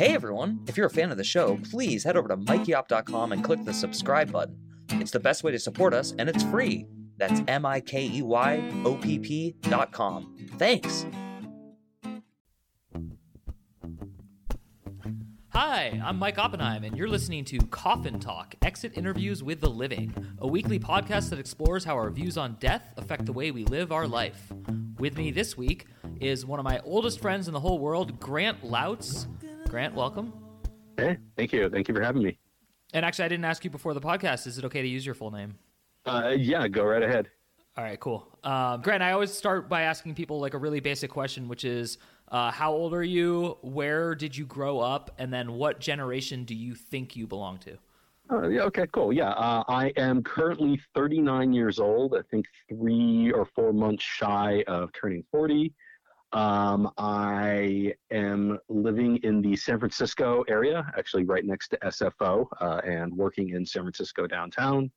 Hey everyone! If you're a fan of the show, please head over to mikeyopp.com and click the subscribe button. It's the best way to support us, and it's free. That's M I K E Y O P P.com. Thanks! Hi, I'm Mike Oppenheim, and you're listening to Coffin Talk Exit Interviews with the Living, a weekly podcast that explores how our views on death affect the way we live our life. With me this week is one of my oldest friends in the whole world, Grant Lautz. Grant, welcome. Hey, thank you. Thank you for having me. And actually, I didn't ask you before the podcast. Is it okay to use your full name? Uh, yeah, go right ahead. All right, cool. Um, Grant, I always start by asking people like a really basic question, which is uh, how old are you? Where did you grow up? And then what generation do you think you belong to? Uh, yeah, okay, cool. Yeah, uh, I am currently 39 years old. I think three or four months shy of turning 40. Um, I am living in the San Francisco area, actually right next to SFO, uh, and working in San Francisco downtown.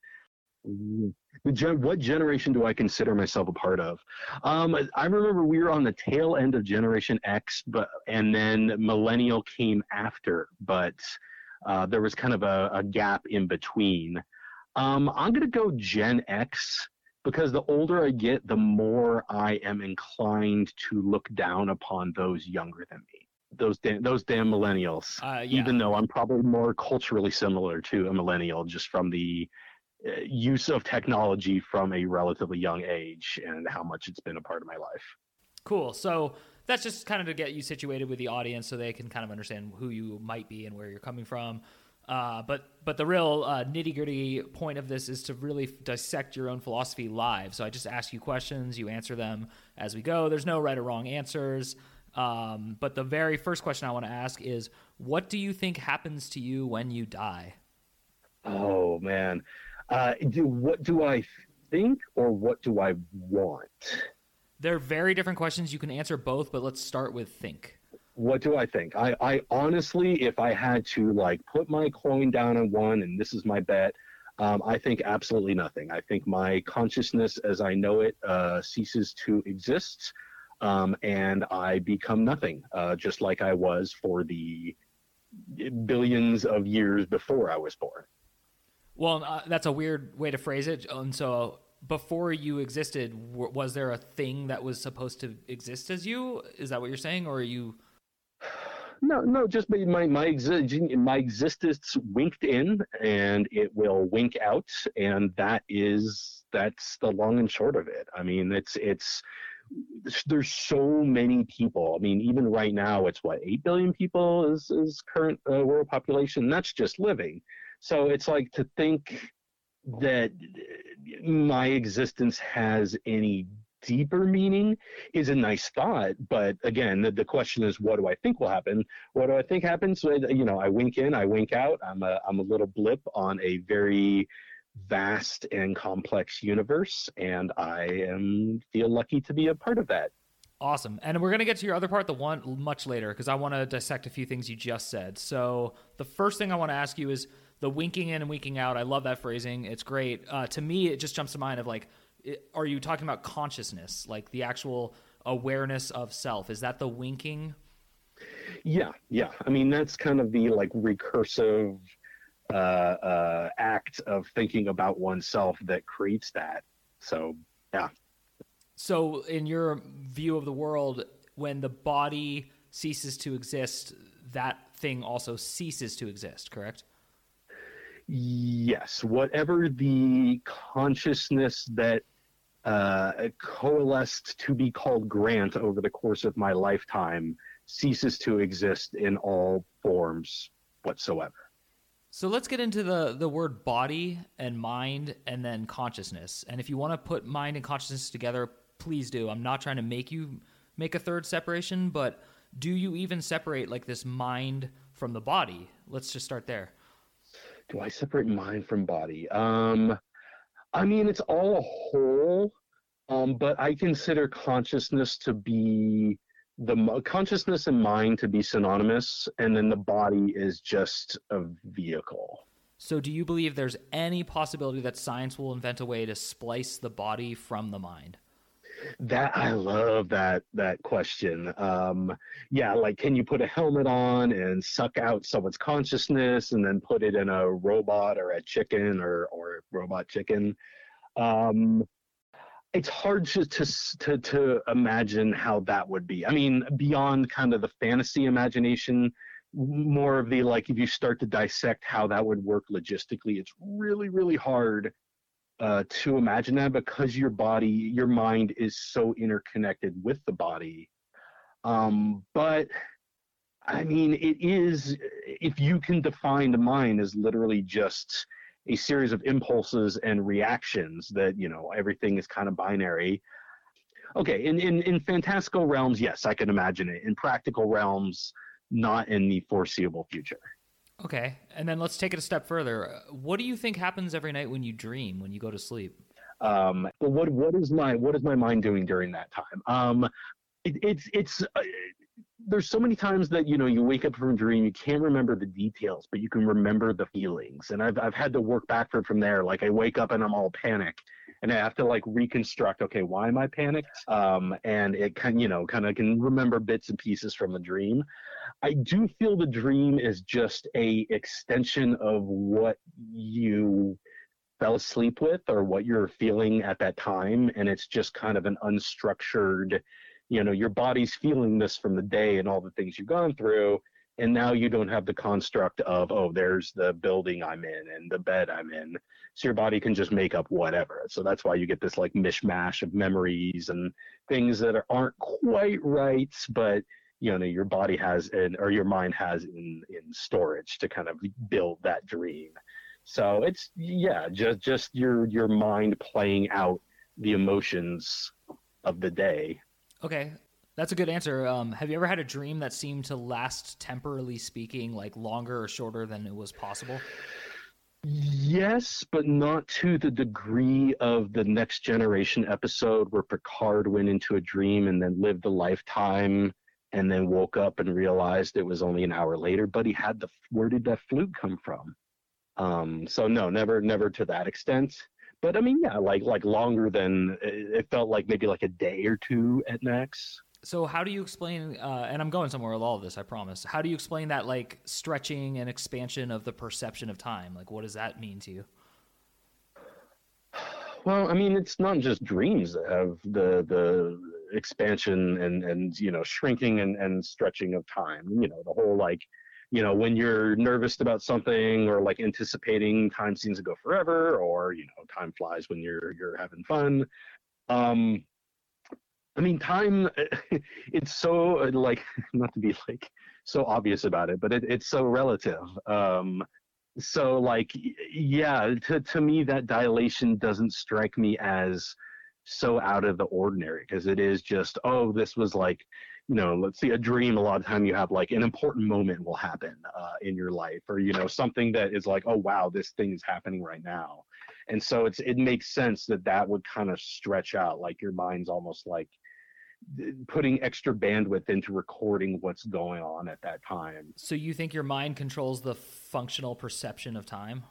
What generation do I consider myself a part of? Um, I remember we were on the tail end of Generation X, but and then Millennial came after, but uh, there was kind of a, a gap in between. Um, I'm to go Gen X because the older I get, the more I am inclined to look down upon those younger than me. Those damn, those damn millennials. Uh, yeah. Even though I'm probably more culturally similar to a millennial, just from the uh, use of technology from a relatively young age and how much it's been a part of my life. Cool. So that's just kind of to get you situated with the audience so they can kind of understand who you might be and where you're coming from. Uh, but but the real uh, nitty gritty point of this is to really dissect your own philosophy live. So I just ask you questions, you answer them as we go. There's no right or wrong answers. Um, but the very first question I want to ask is, what do you think happens to you when you die? Oh man, uh, do what do I think or what do I want? They're very different questions. You can answer both, but let's start with think what do I think? I, I honestly, if I had to like put my coin down on one, and this is my bet, um, I think absolutely nothing. I think my consciousness, as I know it, uh, ceases to exist, um, and I become nothing, uh, just like I was for the billions of years before I was born. Well, uh, that's a weird way to phrase it. And so, before you existed, was there a thing that was supposed to exist as you? Is that what you're saying, or are you? No, no, just my my exi- my existence winked in, and it will wink out, and that is that's the long and short of it. I mean, it's it's there's so many people. I mean, even right now, it's what eight billion people is is current uh, world population. That's just living. So it's like to think that my existence has any deeper meaning is a nice thought. But again, the, the question is, what do I think will happen? What do I think happens? So, you know, I wink in, I wink out. I'm a, I'm a little blip on a very vast and complex universe, and I am feel lucky to be a part of that. Awesome. And we're going to get to your other part, the one much later, because I want to dissect a few things you just said. So the first thing I want to ask you is the winking in and winking out. I love that phrasing. It's great. Uh, to me, it just jumps to mind of like, are you talking about consciousness, like the actual awareness of self? Is that the winking? Yeah, yeah. I mean, that's kind of the like recursive uh, uh, act of thinking about oneself that creates that. So, yeah. So, in your view of the world, when the body ceases to exist, that thing also ceases to exist, correct? Yes. Whatever the consciousness that uh, coalesced to be called Grant over the course of my lifetime ceases to exist in all forms whatsoever. So let's get into the the word body and mind and then consciousness. And if you want to put mind and consciousness together, please do. I'm not trying to make you make a third separation, but do you even separate like this mind from the body? Let's just start there. Do I separate mind from body? Um I mean, it's all a whole, um, but I consider consciousness to be the consciousness and mind to be synonymous, and then the body is just a vehicle. So, do you believe there's any possibility that science will invent a way to splice the body from the mind? That I love that that question. Um, yeah, like can you put a helmet on and suck out someone's consciousness and then put it in a robot or a chicken or or robot chicken? Um, it's hard to, to to to imagine how that would be. I mean, beyond kind of the fantasy imagination, more of the like if you start to dissect how that would work logistically, it's really really hard uh, to imagine that because your body, your mind is so interconnected with the body. Um, but I mean, it is if you can define the mind as literally just a series of impulses and reactions that you know everything is kind of binary. Okay in, in in fantastical realms yes i can imagine it. In practical realms not in the foreseeable future okay and then let's take it a step further. What do you think happens every night when you dream when you go to sleep? Um what what is my what is my mind doing during that time? Um it, it's it's uh, there's so many times that you know you wake up from a dream you can't remember the details but you can remember the feelings. And i've, I've had to work backward from there. Like i wake up and i'm all panicked and i have to like reconstruct okay why am i panicked? Um, and it can you know kind of can remember bits and pieces from the dream. I do feel the dream is just a extension of what you fell asleep with or what you're feeling at that time and it's just kind of an unstructured you know your body's feeling this from the day and all the things you've gone through and now you don't have the construct of oh there's the building i'm in and the bed i'm in. So your body can just make up whatever. So that's why you get this like mishmash of memories and things that aren't quite right but you know your body has in or your mind has in in storage to kind of build that dream. So it's yeah just just your your mind playing out the emotions of the day. Okay, that's a good answer. Um, have you ever had a dream that seemed to last, temporally speaking, like longer or shorter than it was possible? Yes, but not to the degree of the Next Generation episode where Picard went into a dream and then lived a lifetime and then woke up and realized it was only an hour later. But he had the where did that flute come from? Um, so no, never, never to that extent but I mean, yeah, like like longer than it felt like maybe like a day or two at max. So how do you explain? Uh, and I'm going somewhere with all of this, I promise. How do you explain that like stretching and expansion of the perception of time? Like, what does that mean to you? Well, I mean, it's not just dreams that have the the expansion and and you know shrinking and and stretching of time. You know, the whole like you know when you're nervous about something or like anticipating time seems to go forever or you know time flies when you're you're having fun um i mean time it's so like not to be like so obvious about it but it, it's so relative um so like yeah to, to me that dilation doesn't strike me as so out of the ordinary because it is just oh this was like you know, let's see, a dream, a lot of time you have like an important moment will happen uh, in your life, or, you know, something that is like, oh, wow, this thing is happening right now. And so it's, it makes sense that that would kind of stretch out, like your mind's almost like putting extra bandwidth into recording what's going on at that time. So you think your mind controls the functional perception of time?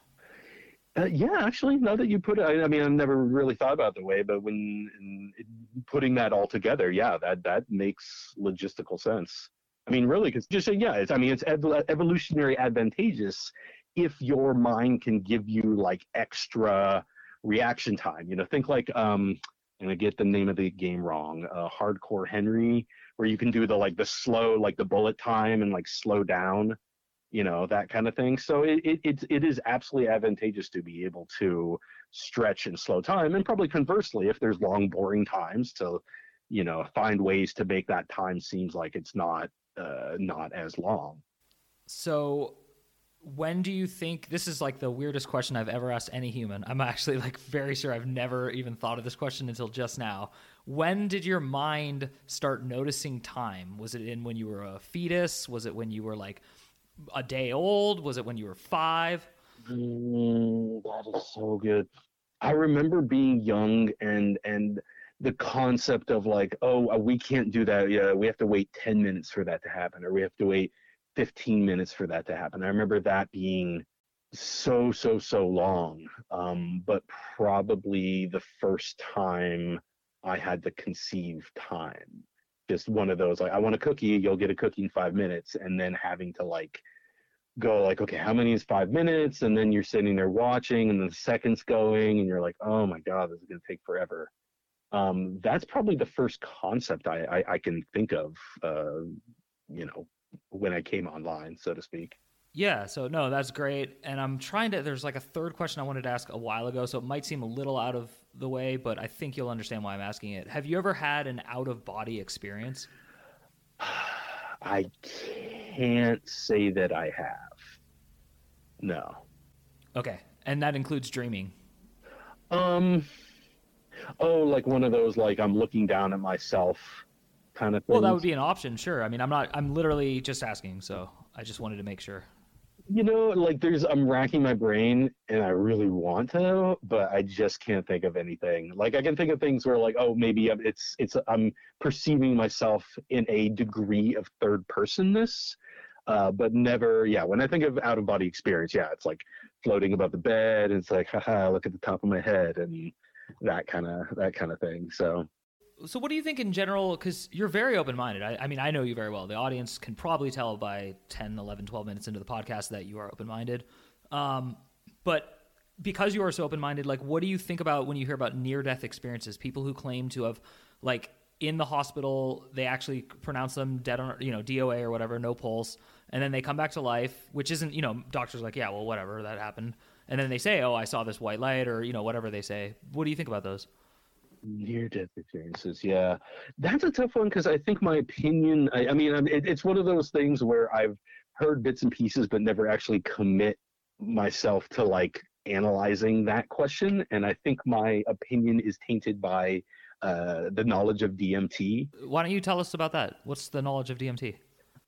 Uh, yeah, actually, now that you put it, I, I, mean, I've never really thought about the way, but when in, in putting that all together, yeah, that that makes logistical sense. I mean, really, because just yeah, it's, I mean, it's ev- evolutionary advantageous if your mind can give you like extra reaction time. You know, think like um, Gonna get the name of the game wrong. Uh, Hardcore Henry, where you can do the like the slow, like the bullet time and like slow down you know that kind of thing so it, it, it, it is absolutely advantageous to be able to stretch and slow time and probably conversely if there's long boring times to you know find ways to make that time seems like it's not uh, not as long so when do you think this is like the weirdest question I've ever asked any human? I'm actually like very sure I've never even thought of this question until just now. When did your mind start noticing time? Was it in when you were a fetus? Was it when you were like a day old? Was it when you were five? Mm, that is so good. I remember being young and and the concept of like, oh, we can't do that. Yeah, we have to wait ten minutes for that to happen, or we have to wait fifteen minutes for that to happen. I remember that being so so so long. Um, but probably the first time I had to conceive time. Just one of those like I want a cookie, you'll get a cookie in five minutes, and then having to like go like, okay, how many is five minutes? And then you're sitting there watching, and the seconds going, and you're like, oh my god, this is gonna take forever. Um, that's probably the first concept I, I, I can think of, uh, you know, when I came online, so to speak. Yeah, so no, that's great. And I'm trying to, there's like a third question I wanted to ask a while ago, so it might seem a little out of the way, but I think you'll understand why I'm asking it. Have you ever had an out of body experience? I can't say that I have. No. Okay. And that includes dreaming. Um, oh, like one of those, like I'm looking down at myself kind of thing. Well, that would be an option, sure. I mean, I'm not, I'm literally just asking, so I just wanted to make sure. You know, like there's, I'm racking my brain and I really want to, but I just can't think of anything. Like I can think of things where, like, oh, maybe it's, it's, I'm perceiving myself in a degree of third personness. Uh, but never, yeah. When I think of out of body experience, yeah, it's like floating above the bed. And it's like, haha, look at the top of my head, and that kind of that kind of thing. So so what do you think in general because you're very open-minded. I, I, mean i know you very well. The audience can probably tell by 10 11 12 minutes into the podcast that you are open-minded. Um, but because you are so open-minded like what do you think about when you hear about near-death experiences? People who claim to have like in the hospital they actually pronounce them dead on you know doa or whatever no pulse and then they come back to life which isn't you know doctors like yeah well whatever that happened. And then they say oh i saw this white light or you know whatever they say. What do you think about those near death experiences yeah. That's a tough one because i think my opinion i, I mean it, it's one of those things where i've heard bits and pieces but never actually commit myself to like analyzing that question and i think my opinion is tainted by uh, the knowledge of dmt why don't you tell us about that? What's the knowledge of dmt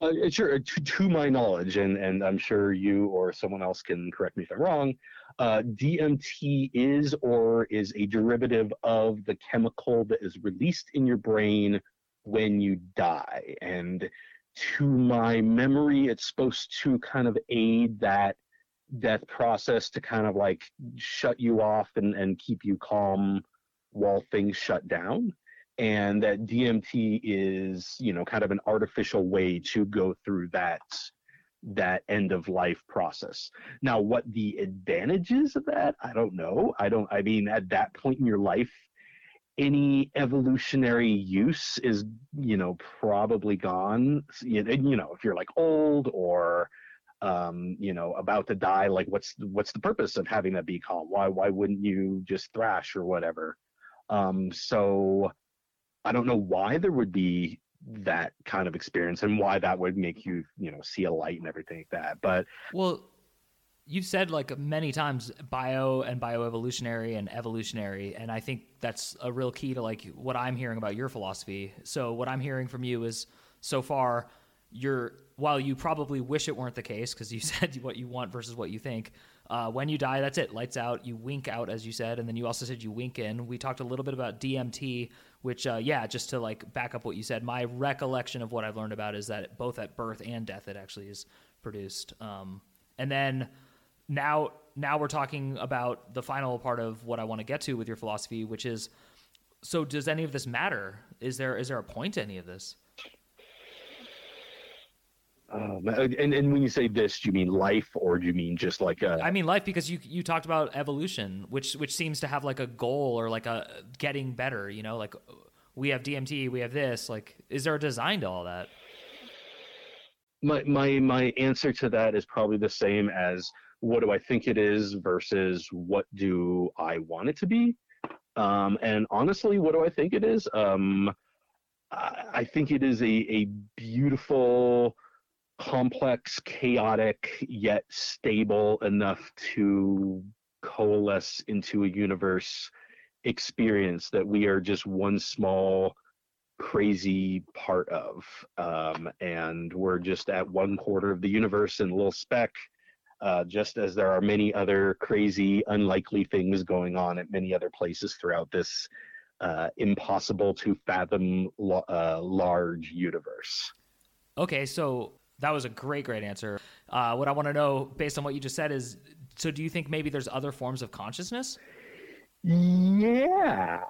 uh, sure to, to my knowledge and, and i'm sure you or someone else can correct me if i'm wrong uh, DMT is or is a derivative of the chemical that is released in your brain when you die. And to my memory, it's supposed to kind of aid that death process to kind of like shut you off and, and keep you calm while things shut down. And that DMT is, you know, kind of an artificial way to go through that that end of life process. Now, what the advantages of that, I don't know. I don't, I mean, at that point in your life, any evolutionary use is, you know, probably gone. You know, if you're like old or, um, you know, about to die, like what's, what's the purpose of having that be calm? Why, why wouldn't you just thrash or whatever? Um, so I don't know why there would be that kind of experience and why that would make you you know see a light and everything like that but well you've said like many times bio and bioevolutionary and evolutionary and i think that's a real key to like what i'm hearing about your philosophy. So what i'm hearing from you is so far you're while you probably wish it weren't the case because you said what you want versus what you think uh, when you die that's it lights out you wink out as you said and then you also said you wink in. We talked a little bit about dmt which uh, yeah just to like back up what you said my recollection of what i've learned about is that both at birth and death it actually is produced um, and then now now we're talking about the final part of what i want to get to with your philosophy which is so does any of this matter? Is there is there a point to any of this um, and and when you say this, do you mean life, or do you mean just like a... I mean life because you you talked about evolution, which which seems to have like a goal or like a getting better. You know, like we have DMT, we have this. Like, is there a design to all that? My my my answer to that is probably the same as what do I think it is versus what do I want it to be. Um, and honestly, what do I think it is? Um, I, I think it is a a beautiful complex, chaotic, yet stable enough to coalesce into a universe experience that we are just one small crazy part of. Um, and we're just at one quarter of the universe in a little speck uh, just as there are many other crazy unlikely things going on at many other places throughout this uh, impossible to fathom uh, large universe. Okay so that was a great, great answer. Uh, what I want to know, based on what you just said, is so do you think maybe there's other forms of consciousness? Yeah.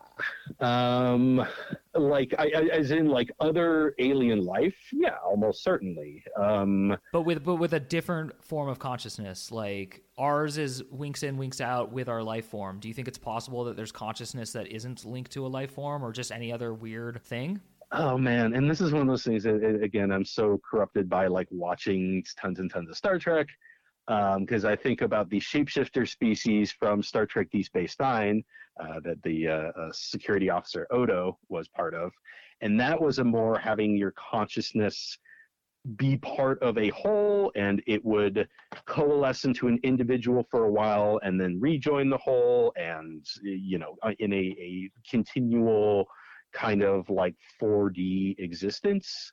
Um, like, I, I, as in like other alien life. Yeah, almost certainly. Um, but with but with a different form of consciousness. Like ours is winks in, winks out with our life form. Do you think it's possible that there's consciousness that isn't linked to a life form or just any other weird thing? Oh man, and this is one of those things. That, again, I'm so corrupted by like watching tons and tons of Star Trek because um, I think about the shapeshifter species from Star Trek Deep Space Nine uh, that the uh, uh, security officer Odo was part of, and that was a more having your consciousness be part of a whole, and it would coalesce into an individual for a while, and then rejoin the whole, and you know, uh, in a, a continual kind of like 4D existence.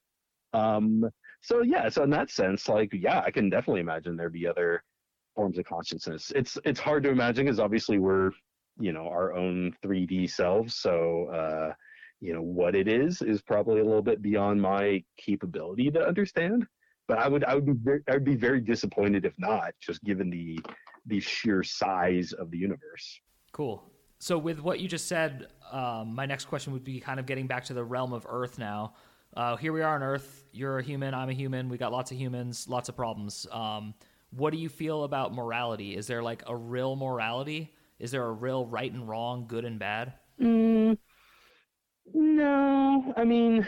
Um, so yeah, so in that sense, like yeah, I can definitely imagine there'd be other forms of consciousness. It's it's hard to imagine because obviously we're you know our own 3D selves, so uh, you know what it is is probably a little bit beyond my capability to understand. But I would I would be very, I would be very disappointed if not, just given the the sheer size of the universe. Cool. So with what you just said, um, my next question would be kind of getting back to the realm of Earth now uh, here we are on Earth. You're a human. I'm a human. We got lots of humans, lots of problems. Um, what do you feel about morality? Is there like a real morality? Is there a real right and wrong, good and bad? Mm, no. I mean,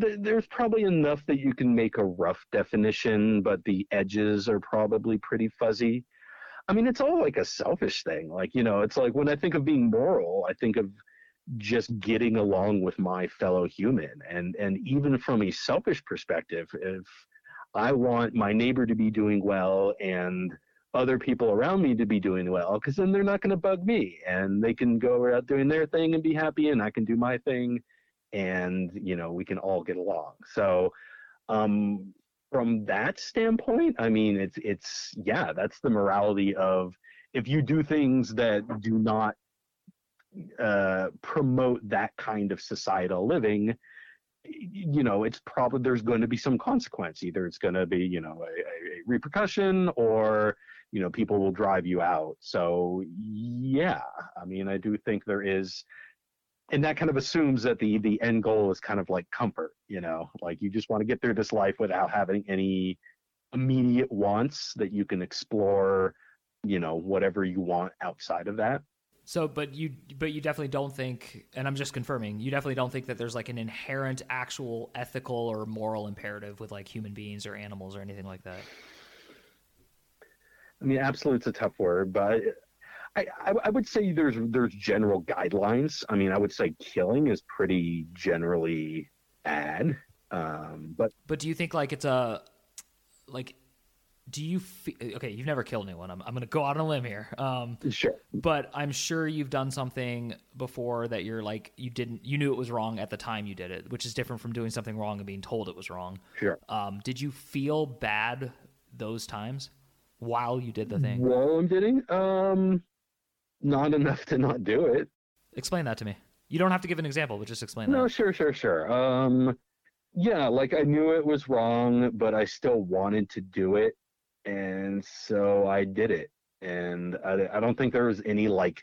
th- there's probably enough that you can make a rough definition, but the edges are probably pretty fuzzy. I mean, it's all like a selfish thing. Like, you know, it's like when I think of being moral, I think of just getting along with my fellow human and and even from a selfish perspective if i want my neighbor to be doing well and other people around me to be doing well because then they're not going to bug me and they can go out doing their thing and be happy and i can do my thing and you know we can all get along so um from that standpoint i mean it's it's yeah that's the morality of if you do things that do not uh, promote that kind of societal living, you know, it's probably there's going to be some consequence. Either it's going to be, you know, a, a, repercussion or, you know, people will drive you out. So, yeah, I mean, I do think there is, and that kind of assumes that the the end goal is kind of like comfort, you know, like you just want to get through this life without having any immediate wants that you can explore, you know, whatever you want outside of that. So, but you, but you definitely don't think, and I'm just confirming, you definitely don't think that there's like an inherent, actual ethical or moral imperative with like human beings or animals or anything like that. I mean, absolute's a tough word, but I, I, I would say there's there's general guidelines. I mean, I would say killing is pretty generally bad. Um, but but do you think like it's a like do you feel okay you've never killed anyone. I'm, I'm gonna go out on a limb here. Um, sure. but i'm sure you've done something before that you're like you didn't you knew it was wrong at the time you did it which is different from doing something wrong and being told it was wrong. Sure. Um, did you feel bad those times while you did the thing? While i'm doing um not enough to not do it. Explain that to me you don't have to give an example but just explain that. no that. sure sure sure um yeah like i knew it was wrong but i still wanted to do it and so I did it. And I, I don't think there was any like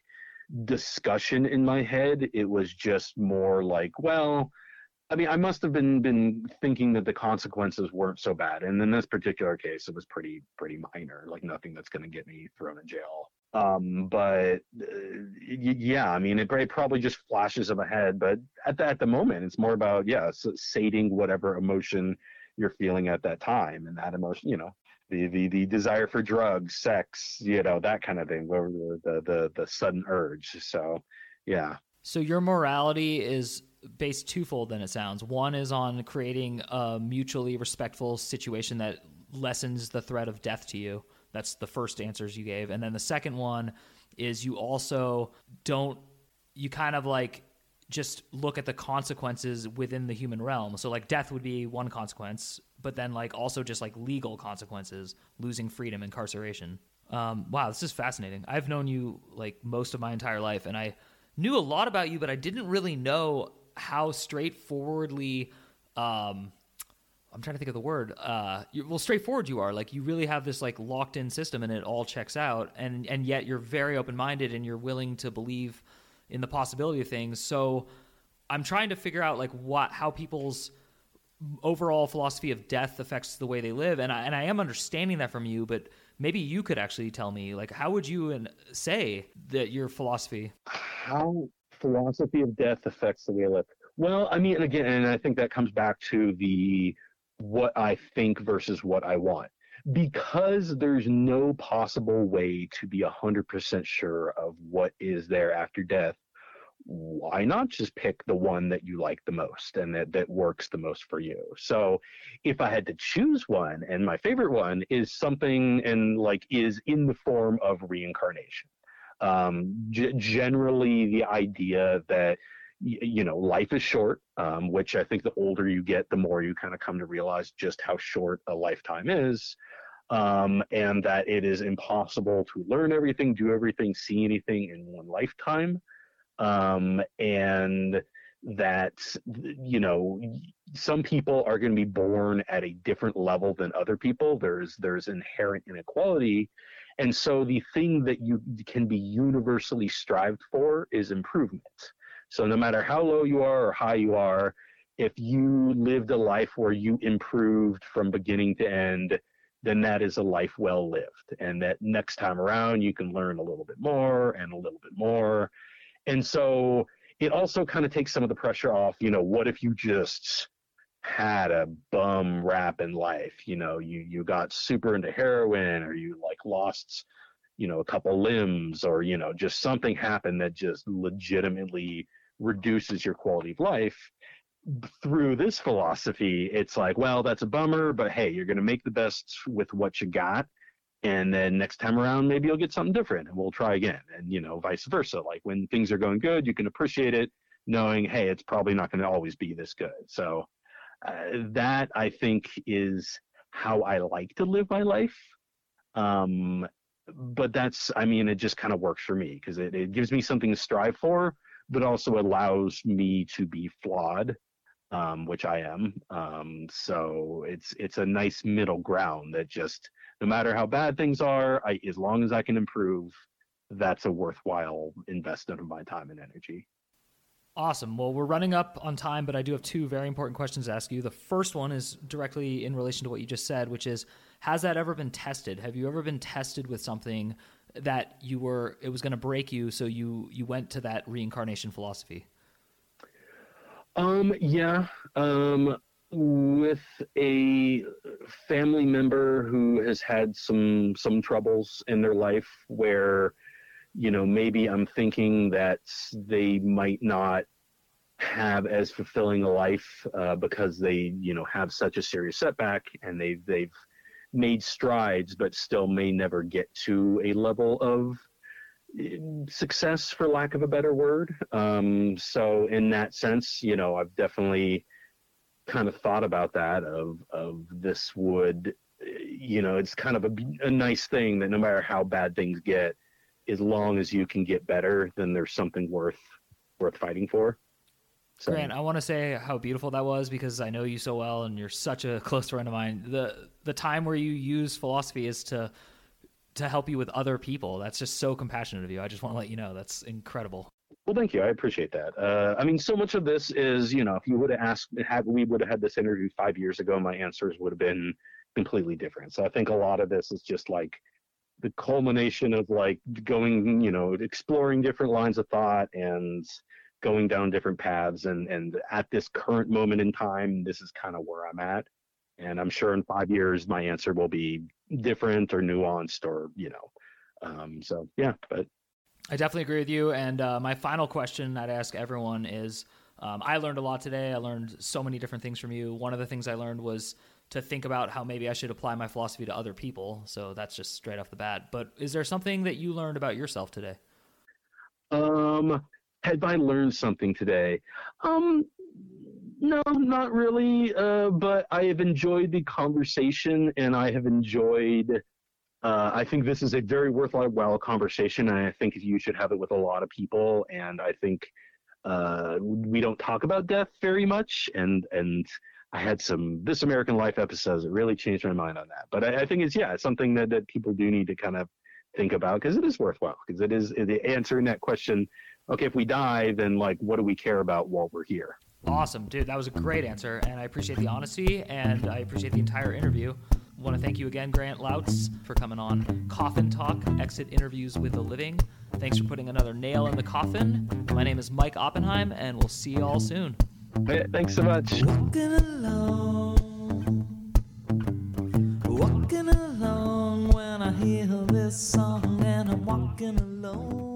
discussion in my head. It was just more like, well, I mean, I must have been been thinking that the consequences weren't so bad, and in this particular case, it was pretty pretty minor, like nothing that's going to get me thrown in jail. Um, but uh, yeah, I mean, it, it, probably just flashes in my head, but at the, at the moment, it's more about yeah, sating whatever emotion you're feeling at that time, and that emotion, you know, the, the the desire for drugs, sex, you know, that kind of thing, where the, the the the sudden urge. So, yeah. So your morality is based twofold. Then it sounds. One is on creating a mutually respectful situation that lessens the threat of death to you. That's the first answers you gave, and then the second one is you also don't. You kind of like just look at the consequences within the human realm. So like death would be one consequence, but then like also just like legal consequences, losing freedom, incarceration. Um, wow, this is fascinating. I've known you like most of my entire life, and I knew a lot about you, but I didn't really know how straightforwardly. Um, I'm trying to think of the word. Uh, you, well, straightforward you are. Like you really have this like locked in system, and it all checks out. And and yet you're very open minded, and you're willing to believe in the possibility of things. So I'm trying to figure out like what how people's overall philosophy of death affects the way they live, and I, and I am understanding that from you, but maybe you could actually tell me like how would you say that your philosophy how philosophy of death affects the way I live. Well, I mean, again, and I think that comes back to the what I think versus what I want. Because there's no possible way to be 100% sure of what is there after death, why not just pick the one that you like the most and that, that works the most for you? So if I had to choose one, and my favorite one is something and like is in the form of reincarnation. Um, g- generally, the idea that you know life is short um, which i think the older you get the more you kind of come to realize just how short a lifetime is. Um, and that it is impossible to learn everything do everything see anything in one lifetime. Um, and that you know some people are going to be born at a different level than other people. There's there's inherent inequality. And so the thing that you can be universally strived for is improvement so no matter how low you are or high you are, if you lived a life where you improved from beginning to end, then that is a life well lived. And that next time around, you can learn a little bit more and a little bit more. And so it also kind of takes some of the pressure off. You know, what if you just had a bum rap in life? You know, you, you got super into heroin or you like lost, you know, a couple limbs or, you know, just something happened that just legitimately reduces your quality of life. Through this philosophy it's like well that's a bummer but hey you're going to make the best with what you got and then next time around maybe you'll get something different and we'll try again and you know vice versa. Like when things are going good you can appreciate it knowing hey it's probably not going to always be this good. So uh, that i think is how i like to live my life. Um, but that's i mean it just kind of works for me because it, it gives me something to strive for but also allows me to be flawed, um, which I am. Um, so it's it's a nice middle ground that just no matter how bad things are, I, as long as I can improve, that's a worthwhile investment of my time and energy. Awesome. Well, we're running up on time, but I do have two very important questions to ask you. The first one is directly in relation to what you just said, which is Has that ever been tested? Have you ever been tested with something that you were it was going to break you so you you went to that reincarnation philosophy? Um yeah um with a family member who has had some some troubles in their life where you know maybe i'm thinking that they might not have as fulfilling a life uh, because they you know have such a serious setback and they've they've made strides, but still may never get to a level of eh, success, for lack of a better word. Um, so, in that sense, you know, I've definitely kind of thought about that. Of of this would, eh, you know, it's kind of a, a nice thing that no matter how bad things get, as long as you can get better, then there's something worth worth fighting for. So. Grant, I want to say how beautiful that was because I know you so well and you're such a close friend of mine. The the time where you use philosophy is to to help you with other people. That's just so compassionate of you. I just want to let you know that's incredible. Well, thank you. I appreciate that. Uh, I mean, so much of this is, you know, if you would have asked, had we would have had this interview five years ago, my answers would have been completely different. So I think a lot of this is just like the culmination of like going, you know, exploring different lines of thought and going down different paths and and at this current moment in time this is kind of where i'm at. And i'm sure in five years my answer will be different or nuanced or you know um, so yeah but i definitely agree with you and uh, my final question i'd ask everyone is um, i learned a lot today. I learned so many different things from you. One of the things i learned was to think about how maybe i should apply my philosophy to other people so that's just straight off the bat. But is there something that you learned about yourself today? Um have I learned something today? Um, no, not really. Uh, but I have enjoyed the conversation, and I have enjoyed. Uh, I think this is a very worthwhile conversation, and I think you should have it with a lot of people. And I think uh, we don't talk about death very much, and and I had some This American Life episodes that really changed my mind on that. But I, I think it's yeah, it's something that that people do need to kind of think about because it is worthwhile because it is the answering that question okay, if we die, then like, what do we care about while we're here? Awesome, dude. That was a great answer, and I appreciate the honesty, and I appreciate the entire interview. I want to thank you again, Grant Lautz, for coming on Coffin Talk Exit Interviews with the Living. Thanks for putting another nail in the coffin. My name is Mike Oppenheim, and we'll see you all soon. Hey, thanks so much. Walking along, walking along when I hear this song, and I'm walking alone.